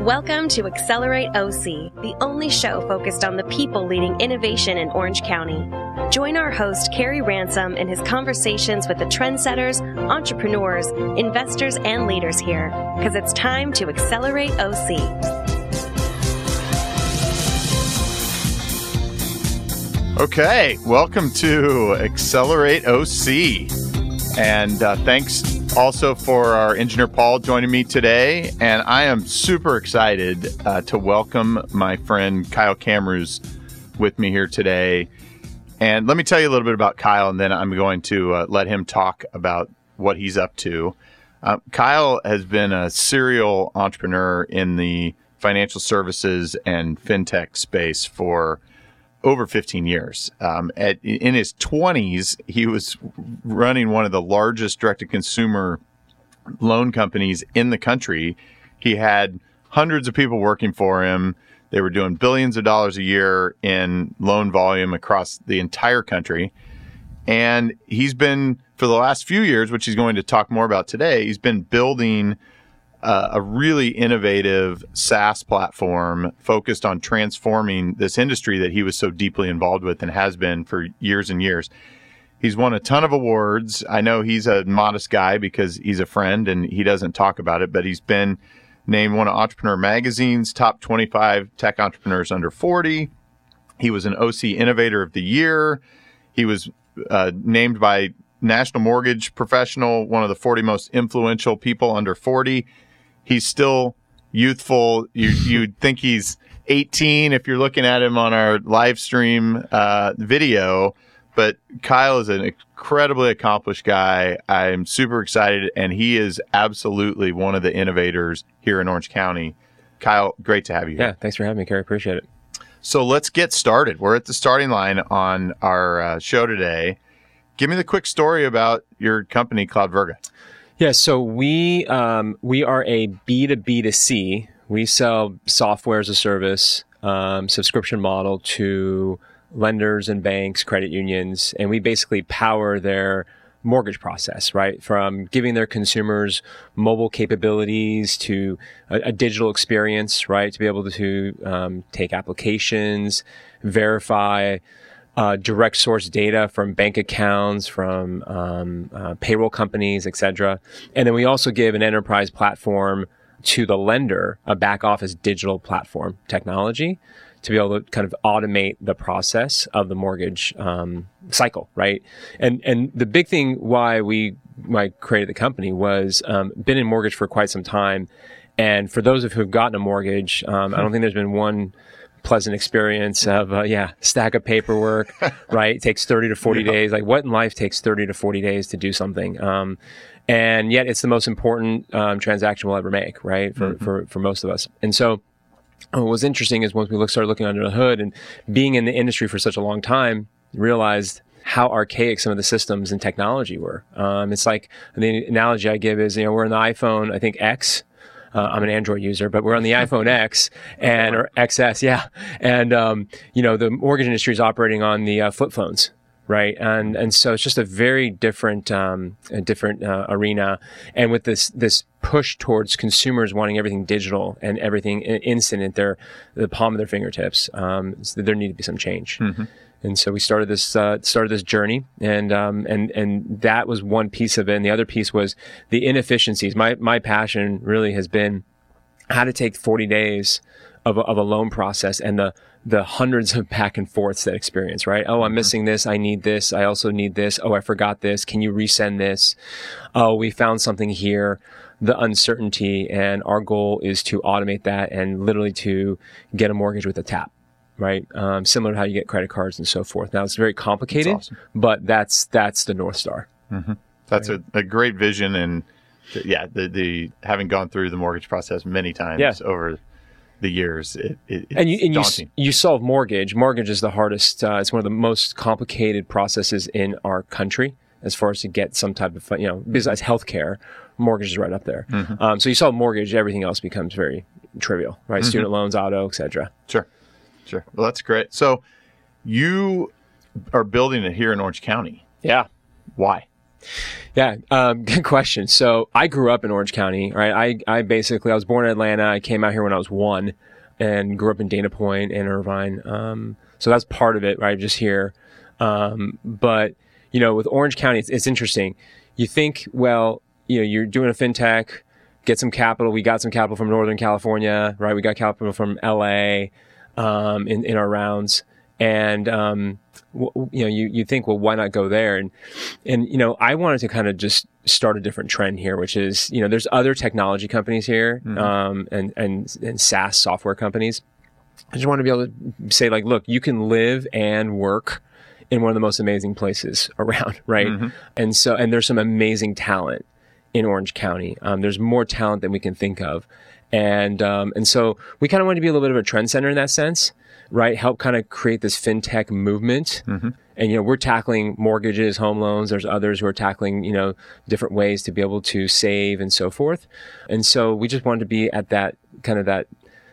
Welcome to Accelerate OC, the only show focused on the people leading innovation in Orange County. Join our host, Carey Ransom, in his conversations with the trendsetters, entrepreneurs, investors, and leaders here, because it's time to accelerate OC. Okay, welcome to Accelerate OC. And uh, thanks also for our engineer Paul joining me today. And I am super excited uh, to welcome my friend Kyle Kamrooz with me here today. And let me tell you a little bit about Kyle, and then I'm going to uh, let him talk about what he's up to. Uh, Kyle has been a serial entrepreneur in the financial services and fintech space for over 15 years. Um, at, in his 20s, he was running one of the largest direct to consumer loan companies in the country. He had hundreds of people working for him. They were doing billions of dollars a year in loan volume across the entire country. And he's been, for the last few years, which he's going to talk more about today, he's been building uh, a really innovative SaaS platform focused on transforming this industry that he was so deeply involved with and has been for years and years. He's won a ton of awards. I know he's a modest guy because he's a friend and he doesn't talk about it, but he's been named one of Entrepreneur Magazine's top 25 tech entrepreneurs under 40. He was an OC Innovator of the Year. He was uh, named by National Mortgage Professional one of the 40 most influential people under 40 he's still youthful. You you'd think he's 18 if you're looking at him on our live stream uh, video. But Kyle is an incredibly accomplished guy. I'm super excited, and he is absolutely one of the innovators here in Orange County. Kyle, great to have you here. Yeah, thanks for having me, Carey. Appreciate it. So let's get started. We're at the starting line on our uh, show today. Give me the quick story about your company, Cloud Virga. Yeah, so we um, we are a B two B to C. We sell software as a service um, subscription model to lenders and banks, credit unions, and we basically power their mortgage process, right? From giving their consumers mobile capabilities to a, a digital experience, right? To be able to um, take applications, verify uh, direct source data from bank accounts, from um, uh, payroll companies, etc. And then we also give an enterprise platform to the lender, a back office digital platform technology to be able to kind of automate the process of the mortgage um, cycle, right? And and the big thing why we why I created the company was um, been in mortgage for quite some time, and for those of who have gotten a mortgage, um, I don't think there's been one pleasant experience of uh, yeah stack of paperwork right? It takes 30 to 40 yeah. days. Like what in life takes 30 to 40 days to do something? Um, and yet it's the most important um, transaction we'll ever make right for, mm-hmm. for, for most of us. And so what was interesting is once we look, started looking under the hood and being in the industry for such a long time realized how archaic some of the systems and technology were. Um, it's like the analogy i give is you know we're in the iphone i think x uh, I'm an Android user, but we're on the iPhone X and or XS, yeah. And um, you know, the mortgage industry is operating on the uh, flip phones right? And and so it's just a very different um, a different uh, arena. And with this this push towards consumers wanting everything digital and everything instant at their the palm of their fingertips, um, so there need to be some change. Mm-hmm. And so we started this uh, started this journey, and um, and and that was one piece of it. And the other piece was the inefficiencies. My my passion really has been how to take 40 days of a, of a loan process and the the hundreds of back and forths that experience, right? Oh, I'm mm-hmm. missing this. I need this. I also need this. Oh, I forgot this. Can you resend this? Oh, we found something here. The uncertainty and our goal is to automate that and literally to get a mortgage with a tap right? Um, similar to how you get credit cards and so forth. Now it's very complicated, that's awesome. but that's that's the north star. Mm-hmm. That's right. a, a, great vision, and yeah, the the having gone through the mortgage process many times yeah. over the years, it, it, and you and you, you solve mortgage. Mortgage is the hardest. Uh, it's one of the most complicated processes in our country as far as to get some type of you know besides healthcare mortgage is right up there mm-hmm. um, so you solve mortgage everything else becomes very trivial right mm-hmm. student loans auto etc sure Sure. Well, that's great. So you are building it here in Orange County. Yeah. Why? Yeah, um, good question. So I grew up in Orange County, right? I, I basically, I was born in Atlanta. I came out here when I was one and grew up in Dana Point and Irvine. Um, so that's part of it, right? Just here. Um, but, you know, with Orange County, it's, it's interesting. You think, well, you know, you're doing a fintech, get some capital. We got some capital from Northern California, right? We got capital from LA um, in, in our rounds. And, um, w- you know, you, you think, well, why not go there? And, and, you know, I wanted to kind of just start a different trend here, which is, you know, there's other technology companies here, um, and, and, and SaaS software companies. I just want to be able to say, like, look, you can live and work in one of the most amazing places around, right? And so, and there's some amazing talent in Orange County. Um, there's more talent than we can think of. And, um, and so we kind of wanted to be a little bit of a trend center in that sense, right? Help kind of create this fintech movement. And, you know, we're tackling mortgages, home loans. There's others who are tackling, you know, different ways to be able to save and so forth. And so we just wanted to be at that kind of that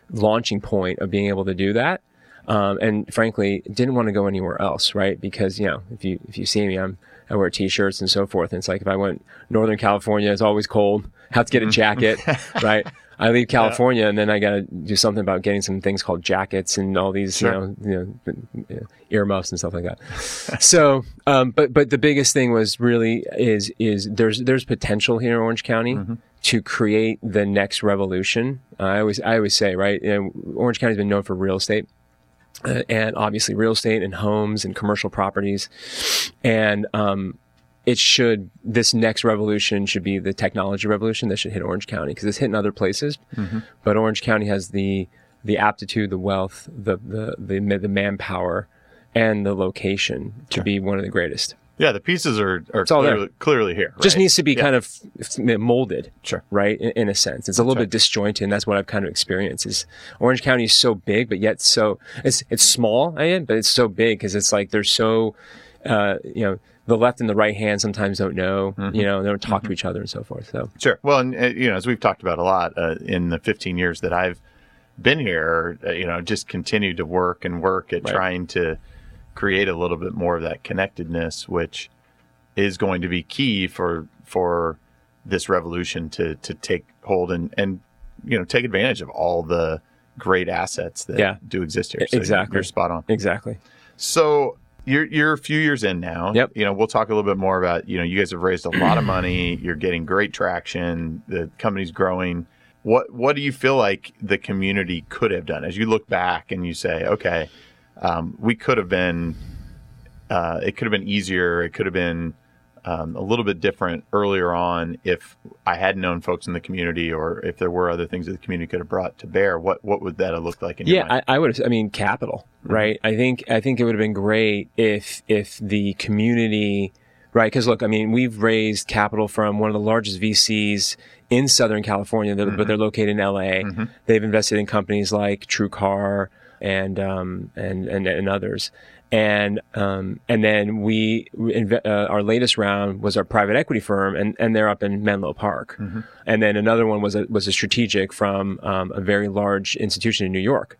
launching point of being able to do that. Um, and frankly, didn't want to go anywhere else, right? Because, you know, if you, if you see me, I'm, I wear t-shirts and so forth. And it's like, if I went Northern California, it's always cold. Have to get a jacket, right? I leave California and then I got to do something about getting some things called jackets and all these, Sure. you know, you know, earmuffs and stuff like that. so, um, but, but the biggest thing was really is, is there's, there's potential here in Orange County to create the next revolution. Uh, I always, I always say, right, you know, Orange County's been known for real estate uh, and obviously real estate and homes and commercial properties. And um, it should, this next revolution should be the technology revolution that should hit Orange County because it's hitting other places. But Orange County has the, the aptitude, the wealth, the, the, the, the manpower, and the location to be one of the greatest. Yeah, the pieces are, are clearly, clearly here. Just needs to be Yeah. kind of molded Sure. right? In, in a sense, it's a little bit disjointed, and that's what I've kind of experienced. Is Orange County is so big, but yet so it's it's small, I am, but it's so big because it's like they're so, uh, you know, the left and the right hand sometimes don't know, Mm-hmm. you know, they don't talk to each other and so forth. So Sure. Well, and uh, you know, as we've talked about a lot uh, in the 15 years that I've been here, uh, you know, just continue to work and work at Right. trying to create a little bit more of that connectedness, which is going to be key for for this revolution to to take hold and and you know take advantage of all the great assets that Yeah. do exist here. So Exactly. You're spot on. exactly, So you're you're a few years in now. Yep. You know, we'll talk a little bit more about, you know, you guys have raised a lot of money, you're getting great traction, the company's growing. What what do you feel like the community could have done as you look back and you say, okay, um, we could have been uh, it could have been easier, it could have been um, a little bit different earlier on if I had known folks in the community or if there were other things that the community could have brought to bear. What what would that have looked like in your yeah? I, I would. I mean, capital, right? I think I think it would have been great if if the community, right? Because look, I mean, we've raised capital from one of the largest VCs in Southern California, they're- but they're located in LA. They've invested in companies like TrueCar and um, and, and and others. And um, and then we uh, our latest round was our private equity firm, and, and they're up in Menlo Park. And then another one was a was a strategic from um, a very large institution in New York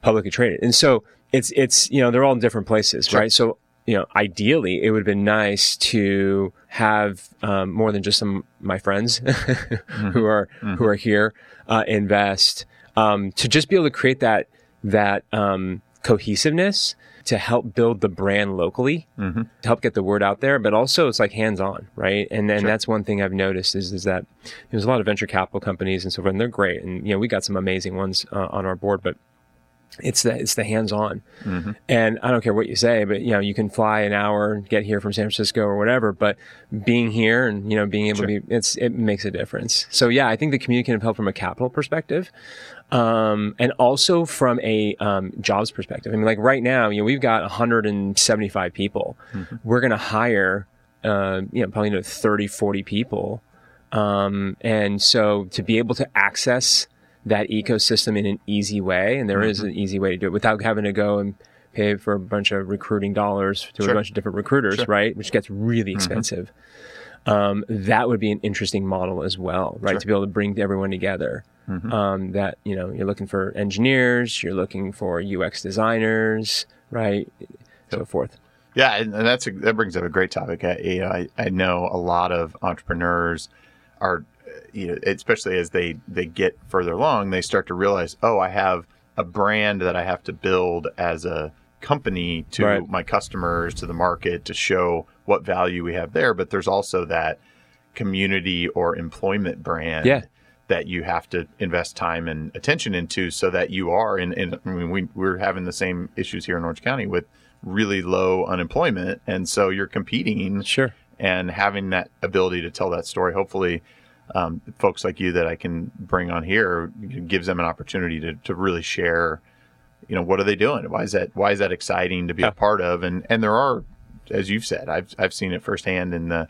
publicly traded. And so it's it's you know they're all in different places, right? So you know ideally it would have been nice to have um, more than just some my friends who are who are here uh, invest um, to just be able to create that that um, cohesiveness to help build the brand locally to help get the word out there but also it's like hands on right? And then that's one thing i've noticed is, is that there's a lot of venture capital companies and so forth and they're great and you know we got some amazing ones uh, on our board but it's the it's the hands on, and I don't care what you say, but you know you can fly an hour and get here from San Francisco or whatever, but being here and you know being able to be it's it makes a difference. So yeah, I think the community can help from a capital perspective, um, and also from a um, jobs perspective. I mean, like right now, you know we've got 175 people. We're going to hire uh, you know probably another 30, 40 people, um, and so to be able to access that ecosystem in an easy way, and there is an easy way to do it without having to go and pay for a bunch of recruiting dollars to Sure. a bunch of different recruiters, right? Which gets really expensive. Um, that would be an interesting model as well, right? To be able to bring everyone together. Um, that you know, you're looking for engineers, you're looking for UX designers, right? So forth. Yeah, and and that's a, that brings up a great topic. I, you know, I, I know a lot of entrepreneurs are, you know, especially as they they get further along, they start to realize, oh, I have a brand that I have to build as a company to Right. my customers, to the market, to show what value we have there. But there's also that community or employment brand Yeah. that you have to invest time and attention into so that you are in, in I mean we we're having the same issues here in Orange County with really low unemployment and so you're competing Sure. and having that ability to tell that story hopefully um, folks like you that I can bring on here gives them an opportunity to, to really share you know what are they doing why is that why is that exciting to be Yeah. a part of and and there are as you've said I've I've seen it firsthand in the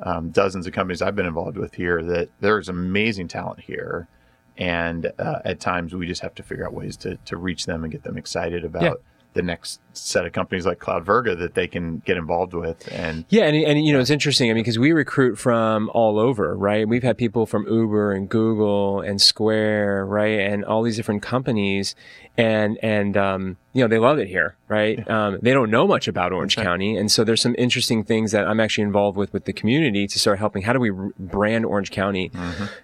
um, dozens of companies I've been involved with here that there's amazing talent here. And uh, at times we just have to figure out ways to, to reach them and get them excited about Yeah. The next set of companies like Cloudvirga that they can get involved with. And Yeah, and, and you know it's interesting. I mean, because we recruit from all over, right? We've had people from Uber and Google and Square, right, and all these different companies, and and um, you know they love it here, right? Um, they don't know much about Orange County, and so there's some interesting things that I'm actually involved with with the community to start helping. How do we brand Orange County?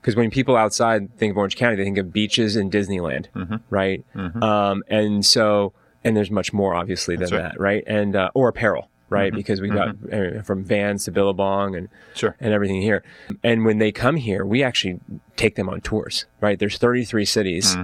Because when people outside think of Orange County, they think of beaches and Disneyland, right? Um, and so and there's much more obviously than right. that, right? And uh, or apparel, right? Because we've got uh, from Vans to Billabong and Sure. and everything here. And when they come here, we actually take them on tours, right? There's 33 cities.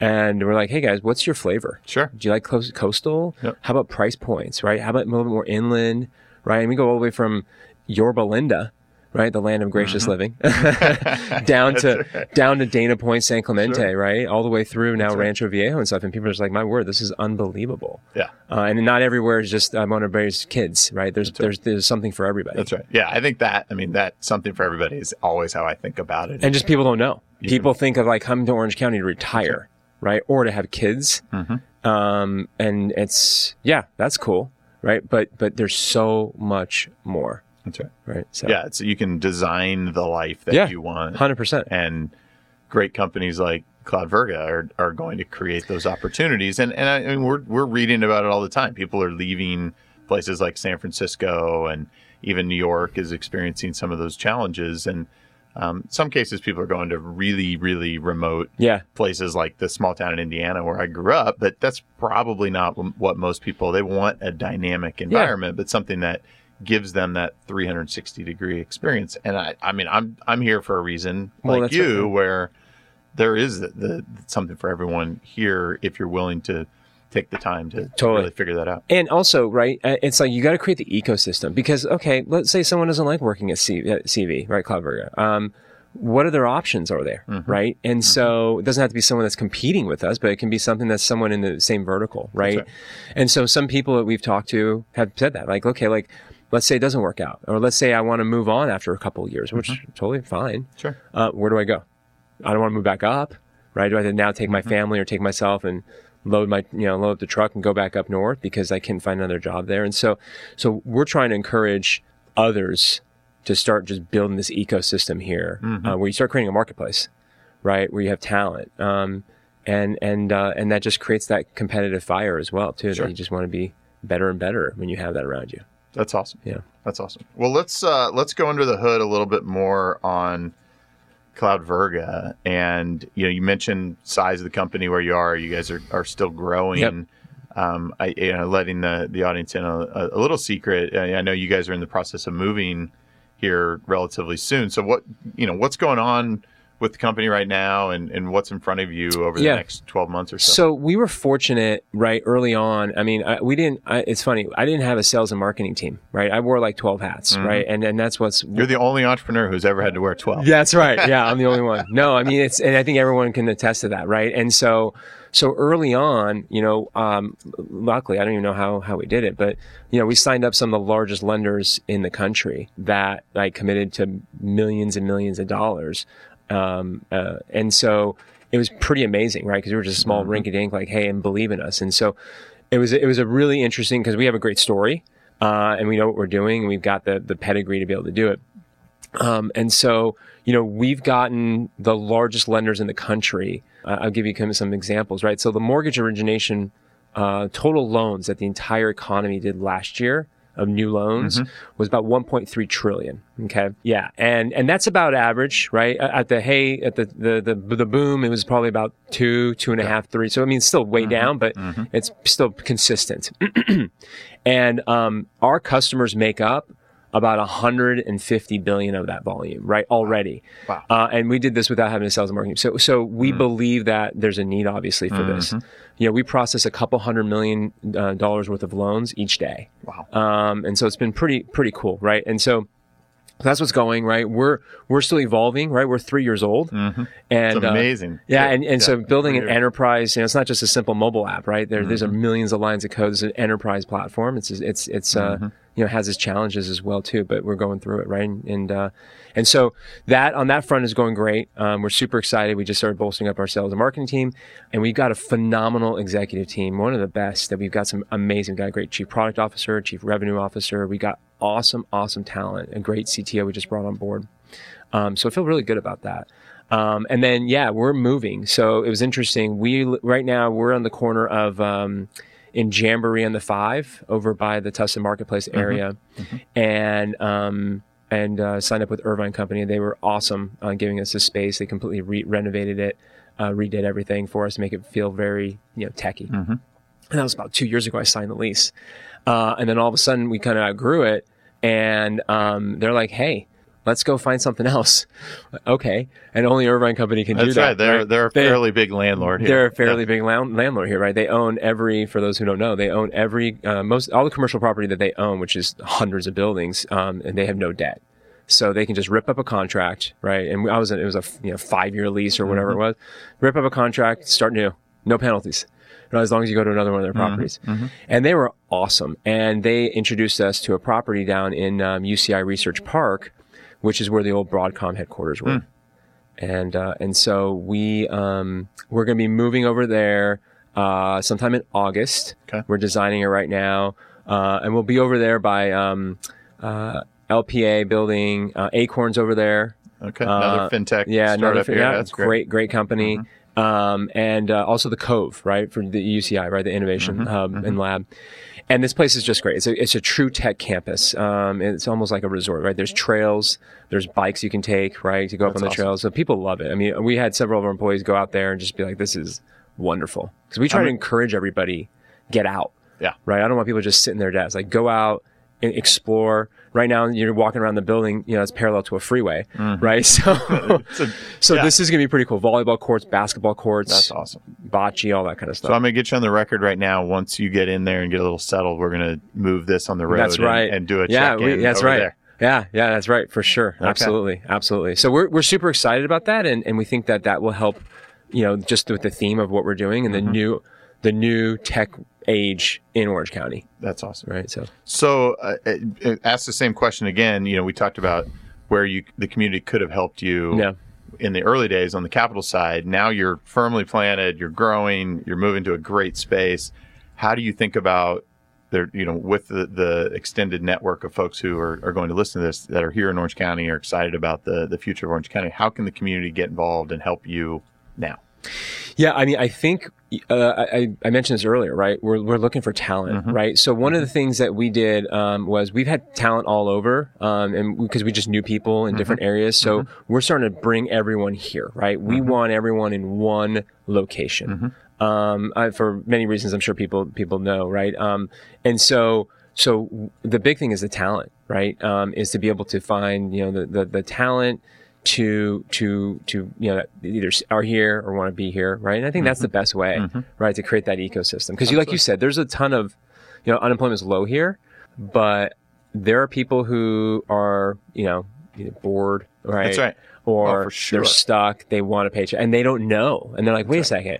And we're like, hey guys, what's your flavor? Sure. Do you like coast- coastal? Yep. How about price points, right? How about a little bit more inland, right? And we go all the way from Yorba Linda, right? The land of gracious living, down to down to Dana Point, San Clemente, Sure. right? All the way through now right. Rancho Viejo and stuff. And people are just like, my word, this is unbelievable. Yeah. Uh, and not everywhere is just I want to raise kids, right? There's there's there's something for everybody. That's right. Yeah. I think that, I mean, that something for everybody is always how I think about it. And just people don't know. You people think of like coming to Orange County to retire, right? Or to have kids. Mm-hmm. Um, and it's yeah, that's cool, right? But but there's so much more, That's right. right? So Yeah. So you can design the life that Yeah. you want. hundred percent. and great companies like Cloudvirga are, are going to create those opportunities. And and I, I mean, we're we're reading about it all the time. People are leaving places like San Francisco and even New York is experiencing some of those challenges. And um, some cases, people are going to really really remote Yeah, places like the small town in Indiana where I grew up. But that's probably not what most people. They want a dynamic environment, but something that gives them that 360 degree experience. And I, I mean, I'm I'm here for a reason, Well, like you, right. where there is the, the something for everyone here if you're willing to take the time to, to Totally. really figure that out. and also right, uh, it's like you got to create the ecosystem because okay, let's say someone doesn't like working at C- at CV, right? Cloudvirga. Um, what other options are there, Mm-hmm. right? And so it doesn't have to be someone that's competing with us, but it can be something that's someone in the same vertical, right? right. And so some people that we've talked to have said that, like, okay, like, let's say it doesn't work out, or let's say I want to move on after a couple of years, which is totally fine. Sure. Uh, where do I go? I don't want to move back up, right? Do I have to now take my family or take myself and load my, you know, load up the truck and go back up north because I can't find another job there? And so, so we're trying to encourage others to start just building this ecosystem here, uh, where you start creating a marketplace, right? Where you have talent, um, and and uh, and that just creates that competitive fire as well too. Sure. That you just want to be better and better when you have that around you. That's awesome. Yeah. That's awesome. Well, let's uh, let's go under the hood a little bit more on Cloudvirga, and you know, you mentioned size of the company where you are. You guys are, are still growing. Yep. Um, I you know, letting the the audience in a, a little secret. I, I know you guys are in the process of moving here relatively soon. So what you know, what's going on with the company right now, and and what's in front of you over the Yeah. next twelve months or so? So we were fortunate, right, early on. I mean, I, we didn't. I, it's funny. I didn't have a sales and marketing team, right? I wore like twelve hats, right, and and that's what's. You're the only entrepreneur who's ever had to wear twelve. Yeah, that's right. Yeah, I'm the only one. No, I mean it's, and I think everyone can attest to that, right? And so, so early on, you know, um, luckily, I don't even know how how we did it, but you know, we signed up some of the largest lenders in the country that like committed to millions and millions of dollars, um, uh, and so it was pretty amazing, right? Because we were just a small rinky-dink, like, hey, and believe in us, and so it was it was a really interesting because we have a great story. Uh, and we know what we're doing, and we've got the the pedigree to be able to do it. Um, and so, you know, we've gotten the largest lenders in the country. Uh, I'll give you kind of some examples, right? So the mortgage origination uh, total loans that the entire economy did last year of new loans mm-hmm. was about 1.3 trillion. Okay, yeah, and and that's about average, right? At the hey, at the the the, the boom, it was probably about two, two and a half, three. So I mean, it's still way mm-hmm. down, but mm-hmm. it's still consistent. and um, our customers make up about 150 billion of that volume, right? Already. Wow. Uh, and we did this without having a sales and marketing. So, so we mm. believe that there's a need, obviously, for this. You know, we process a couple hundred million uh, dollars worth of loans each day. Wow. Um, and so it's been pretty, pretty cool, right? And so that's what's going, right? We're, we're still evolving, right? We're three years old. And, It's uh, amazing. yeah, and, and so building an enterprise, you know, it's not just a simple mobile app, right? There, There's a millions of lines of code. It's an enterprise platform. It's it's it's uh, you know has its challenges as well too, but we're going through it, right? And and, uh, and so that on that front is going great. Um, we're super excited. We just started bolstering up our sales and marketing team, and we've got a phenomenal executive team, one of the best. That we've got some amazing. We've got a great chief product officer, chief revenue officer. We got awesome, awesome talent. A great CTO we just brought on board. Um, so I feel really good about that. Um, and then, yeah, we're moving. So it was interesting. We right now we're on the corner of um, in Jamboree on the Five over by the Tustin Marketplace area, and um, and uh, signed up with Irvine Company. They were awesome on giving us this space. They completely re- renovated it, uh, redid everything for us to make it feel very you know techy. And that was about two years ago. I signed the lease, uh, and then all of a sudden we kind of outgrew it, and um, they're like, "Hey, let's go find something else." okay, and only Irvine Company can do that. That's right. They're they're a They- fairly big landlord here. they're a fairly big land- landlord here, right? They own every. For those who don't know, they own every uh, most all the commercial property that they own, which is hundreds of buildings, um, and they have no debt, so they can just rip up a contract, right? And I was it was a you know five year lease or whatever it was, rip up a contract, start new, no penalties. As long as you go to another one of their properties, and they were awesome. And they introduced us to a property down in um, UCI Research Park, which is where the old Broadcom headquarters were and uh, and so we um, we're going to be moving over there uh, sometime in August. Okay. We're designing it right now, uh, and we'll be over there by um, uh, LPA building uh, Acorns over there. Okay. Another Uh, fintech Yeah, another startup here. yeah, great, great. great, company. Um, and uh, also the Cove, right, for the UCI, right, the innovation hub and lab. And this place is just great. It's a, it's a true tech campus. Um, it's almost like a resort, right? There's trails, there's bikes you can take, right, to go up on the awesome. trails. So people love it. I mean, we had several of our employees go out there and just be like, "This is wonderful," because we try I to encourage everybody get out. Yeah. Right. I don't want people just sitting in their desks. Like, go out and explore. Right now, you're walking around the building. You know, it's parallel to a freeway, right? So, a- so Yeah. this is going to be pretty cool. Volleyball courts, basketball courts, That's awesome. bocce, all that kind of stuff. So I'm gonna get you on the record right now. Once you get in there and get a little settled, we're gonna move this on the road. that's and- right. And, do a yeah, check-in we- that's right. there. Yeah, yeah, that's right for sure. Absolutely, absolutely. So we're we're super excited about that, and and we think that that will help. You know, just with the theme of what we're doing and the Mm-hmm. new the new tech age in Orange County, That's awesome. right? So So, uh, ask the same question again. You know, we talked about where you the community could have helped you Yeah. in the early days on the capital side. Now you're firmly planted. You're growing. You're moving to a great space. How do you think about there? You know, with the, the extended network of folks who are, are going to listen to this that are here in Orange County, are excited about the the future of Orange County. How can the community get involved and help you now? Yeah, I mean, I think uh, I, I mentioned this earlier, right? We're, we're looking for talent, right? So one of the things that we did um, was we've had talent all over, um, and because we just knew people in different areas, so we're starting to bring everyone here, right? We want everyone in one location. Um, I, for many reasons, I'm sure people people know, right? Um, and so so the big thing is the talent, right? Um, is to be able to find you know the the, the talent to to to you know either are here or want to be here, right? And I think that's the best way, right, to create that ecosystem. Because you, like you said, there's a ton of you know unemployment is low here, but there are people who are you know either bored, right? That's right. Or Oh, sure. they're stuck, they want a paycheck, and they don't know, and they're like, wait a second,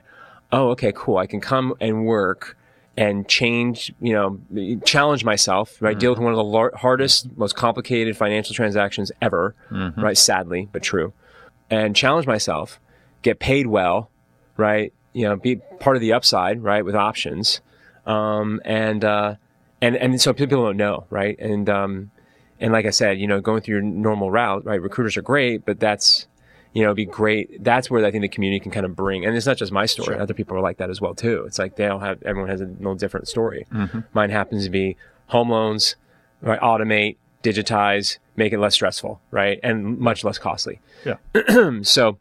oh, okay, cool, I can come and work and change, you know, challenge myself, right? Deal with one of the lar- hardest, most complicated financial transactions ever, right? Sadly, but true. And challenge myself, get paid well, right? You know, be part of the upside, right? With options. Um, and, uh, and, and so people don't know, right? And, um, and like I said, you know, going through your normal route, right? Recruiters are great, but that's, you know, it'd be great. That's where I think the community can kind of bring, and it's not just my story. Other people are like that as well too. It's like they all have, everyone has a little different story. Mm-hmm. Mine happens to be home loans, right? Automate, digitize, make it less stressful, right? And much less costly. Yeah. so,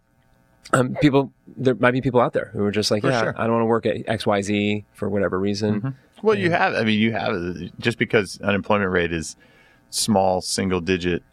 um, people, there might be people out there who are just like, For yeah, sure. I don't want to work at X, Y, Z for whatever reason. Mm-hmm. Well, you have. I mean, you have uh, just because unemployment rate is small, single digit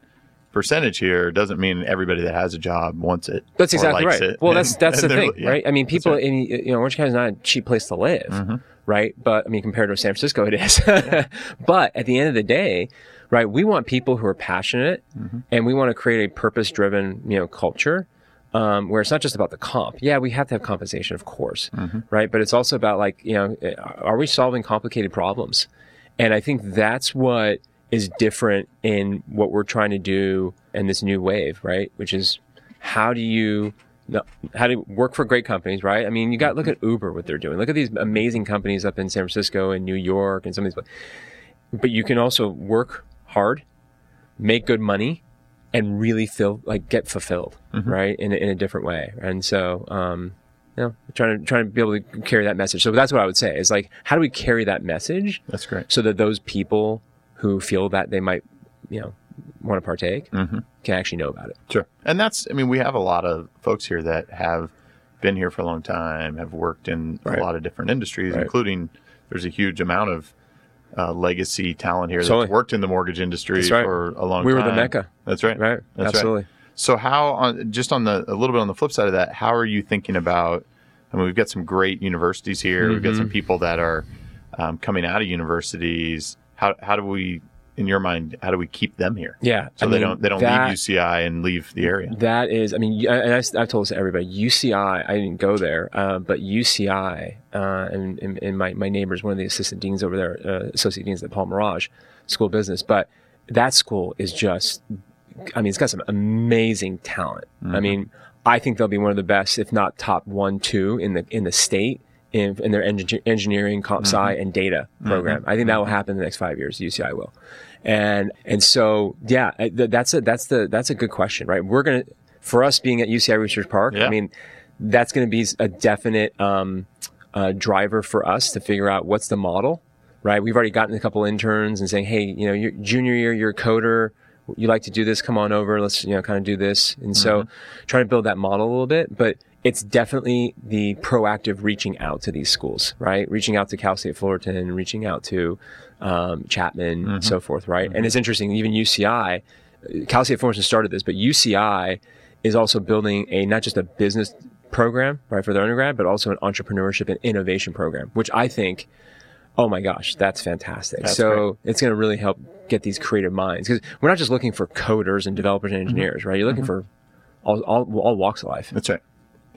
percentage here doesn't mean everybody that has a job wants it. That's exactly right. it. Well, that's And- that's and the thing, yeah, right? I mean, people right. in you know Orange County is not a cheap place to live, Mm-hmm. right? But I mean, compared to San Francisco, it is. but at the end of the day, right, we want people who are passionate, Mm-hmm. and we want to create a purpose-driven, you know, culture. Um, where it's not just about the comp. Yeah, we have to have compensation, of course, Mm-hmm. right? But it's also about like, you know, are we solving complicated problems? And I think that's what is different in what we're trying to do in this new wave, right? Which is how do you how to work for great companies, right? I mean, you got look at Uber, what they're doing. Look at these amazing companies up in San Francisco and New York and some of these. But you can also work hard, make good money, and really feel like get fulfilled, right? In in a different way. And so, um, you know, trying to trying to be able to carry that message. So that's what I would say is like, how do we carry that message That's great. so that those people who feel that they might, you know, want to partake Mm-hmm. can actually know about it. Sure. And that's, I mean, we have a lot of folks here that have been here for a long time, have worked in Right. a lot of different industries, Right. including there's a huge amount of uh, legacy talent here Totally. that's worked in the mortgage industry right. for a long time. We were the mecca. That's right. Right? That's Absolutely. So how on just on the a little bit on the flip side of that, how are you thinking about? I mean, we've got some great universities here. We've got Mm-hmm. some people that are um, coming out of universities. How how do we, in your mind, how do we keep them here? Yeah. So I they mean, don't they don't that- leave UCI and leave the area. That is, I mean, and I, have told this to everybody. UCI, I didn't go there, uh, but UCI, uh, and, and, and my, my neighbor's one of the assistant deans over there, uh, associate deans at Paul Merage School of Business. But that school is just, I mean, it's got some amazing talent. I mean, I think they'll be one of the best, if not top one, two in the in the state in, in their engi- engineering, comp sci, and data program. I think that will happen in the next five years. UCI will, and and so yeah, that's a that's the that's a good question, right? We're gonna for us being at UCI Research Park. Yeah. I mean, that's going to be a definite um, uh, driver for us to figure out what's the model, right? We've already gotten a couple interns and saying, hey, you know, your junior year, you're a coder. You like to do this? Come on over. Let's you know kind of do this. And so, trying to build that model a little bit, but it's definitely the proactive reaching out to these schools, right? Reaching out to Cal State Fullerton, reaching out to um, Chapman, and so forth, right? Mm-hmm. And it's interesting, even UCI, Cal State Fullerton started this, but UCI is also building a not just a business program, right, for their undergrad, but also an entrepreneurship and innovation program, which I think, oh my gosh, that's fantastic. That's so it's going to really help get these creative minds because we're not just looking for coders and developers and mm-hmm. engineers, right? You're looking for all, all, all walks of life. That's right.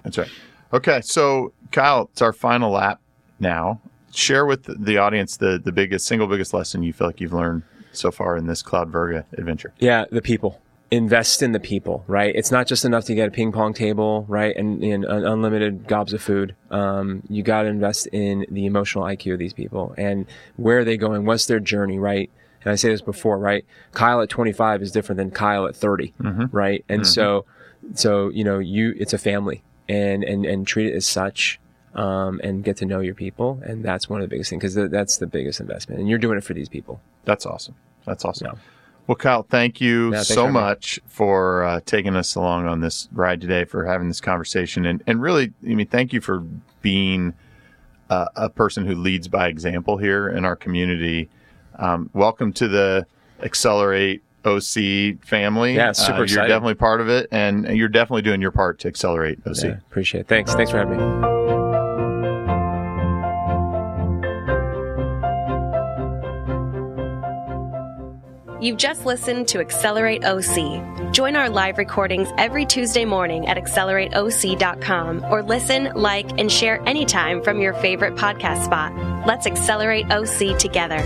That's right. Okay, so Kyle, it's our final lap now. Share with the audience the the biggest single biggest lesson you feel like you've learned so far in this Cloudvirga adventure. Yeah, the people. Invest in the people, right? It's not just enough to get a ping pong table, right? And, and un- unlimited gobs of food. Um, you got to invest in the emotional IQ of these people and where are they going? What's their journey, right? And I say this before, right? Kyle at 25 is different than Kyle at 30, right? And so, so, you know, you, it's a family and, and, and treat it as such. Um, and get to know your people. And that's one of the biggest things because that's the biggest investment. And you're doing it for these people. That's awesome. That's awesome. Yeah. Well, Kyle, thank you Yeah, so having me. much for uh, taking us along on this ride today, for having this conversation, and and really, I mean, thank you for being uh, a person who leads by example here in our community. Um, welcome to the Accelerate OC family. Yeah, super Uh, You're excited. definitely part of it, and you're definitely doing your part to accelerate OC. Yeah, appreciate it. Thanks. Thanks for having me. You've just listened to Accelerate OC. Join our live recordings every Tuesday morning at accelerateoc.com or listen, like, and share anytime from your favorite podcast spot. Let's accelerate OC together.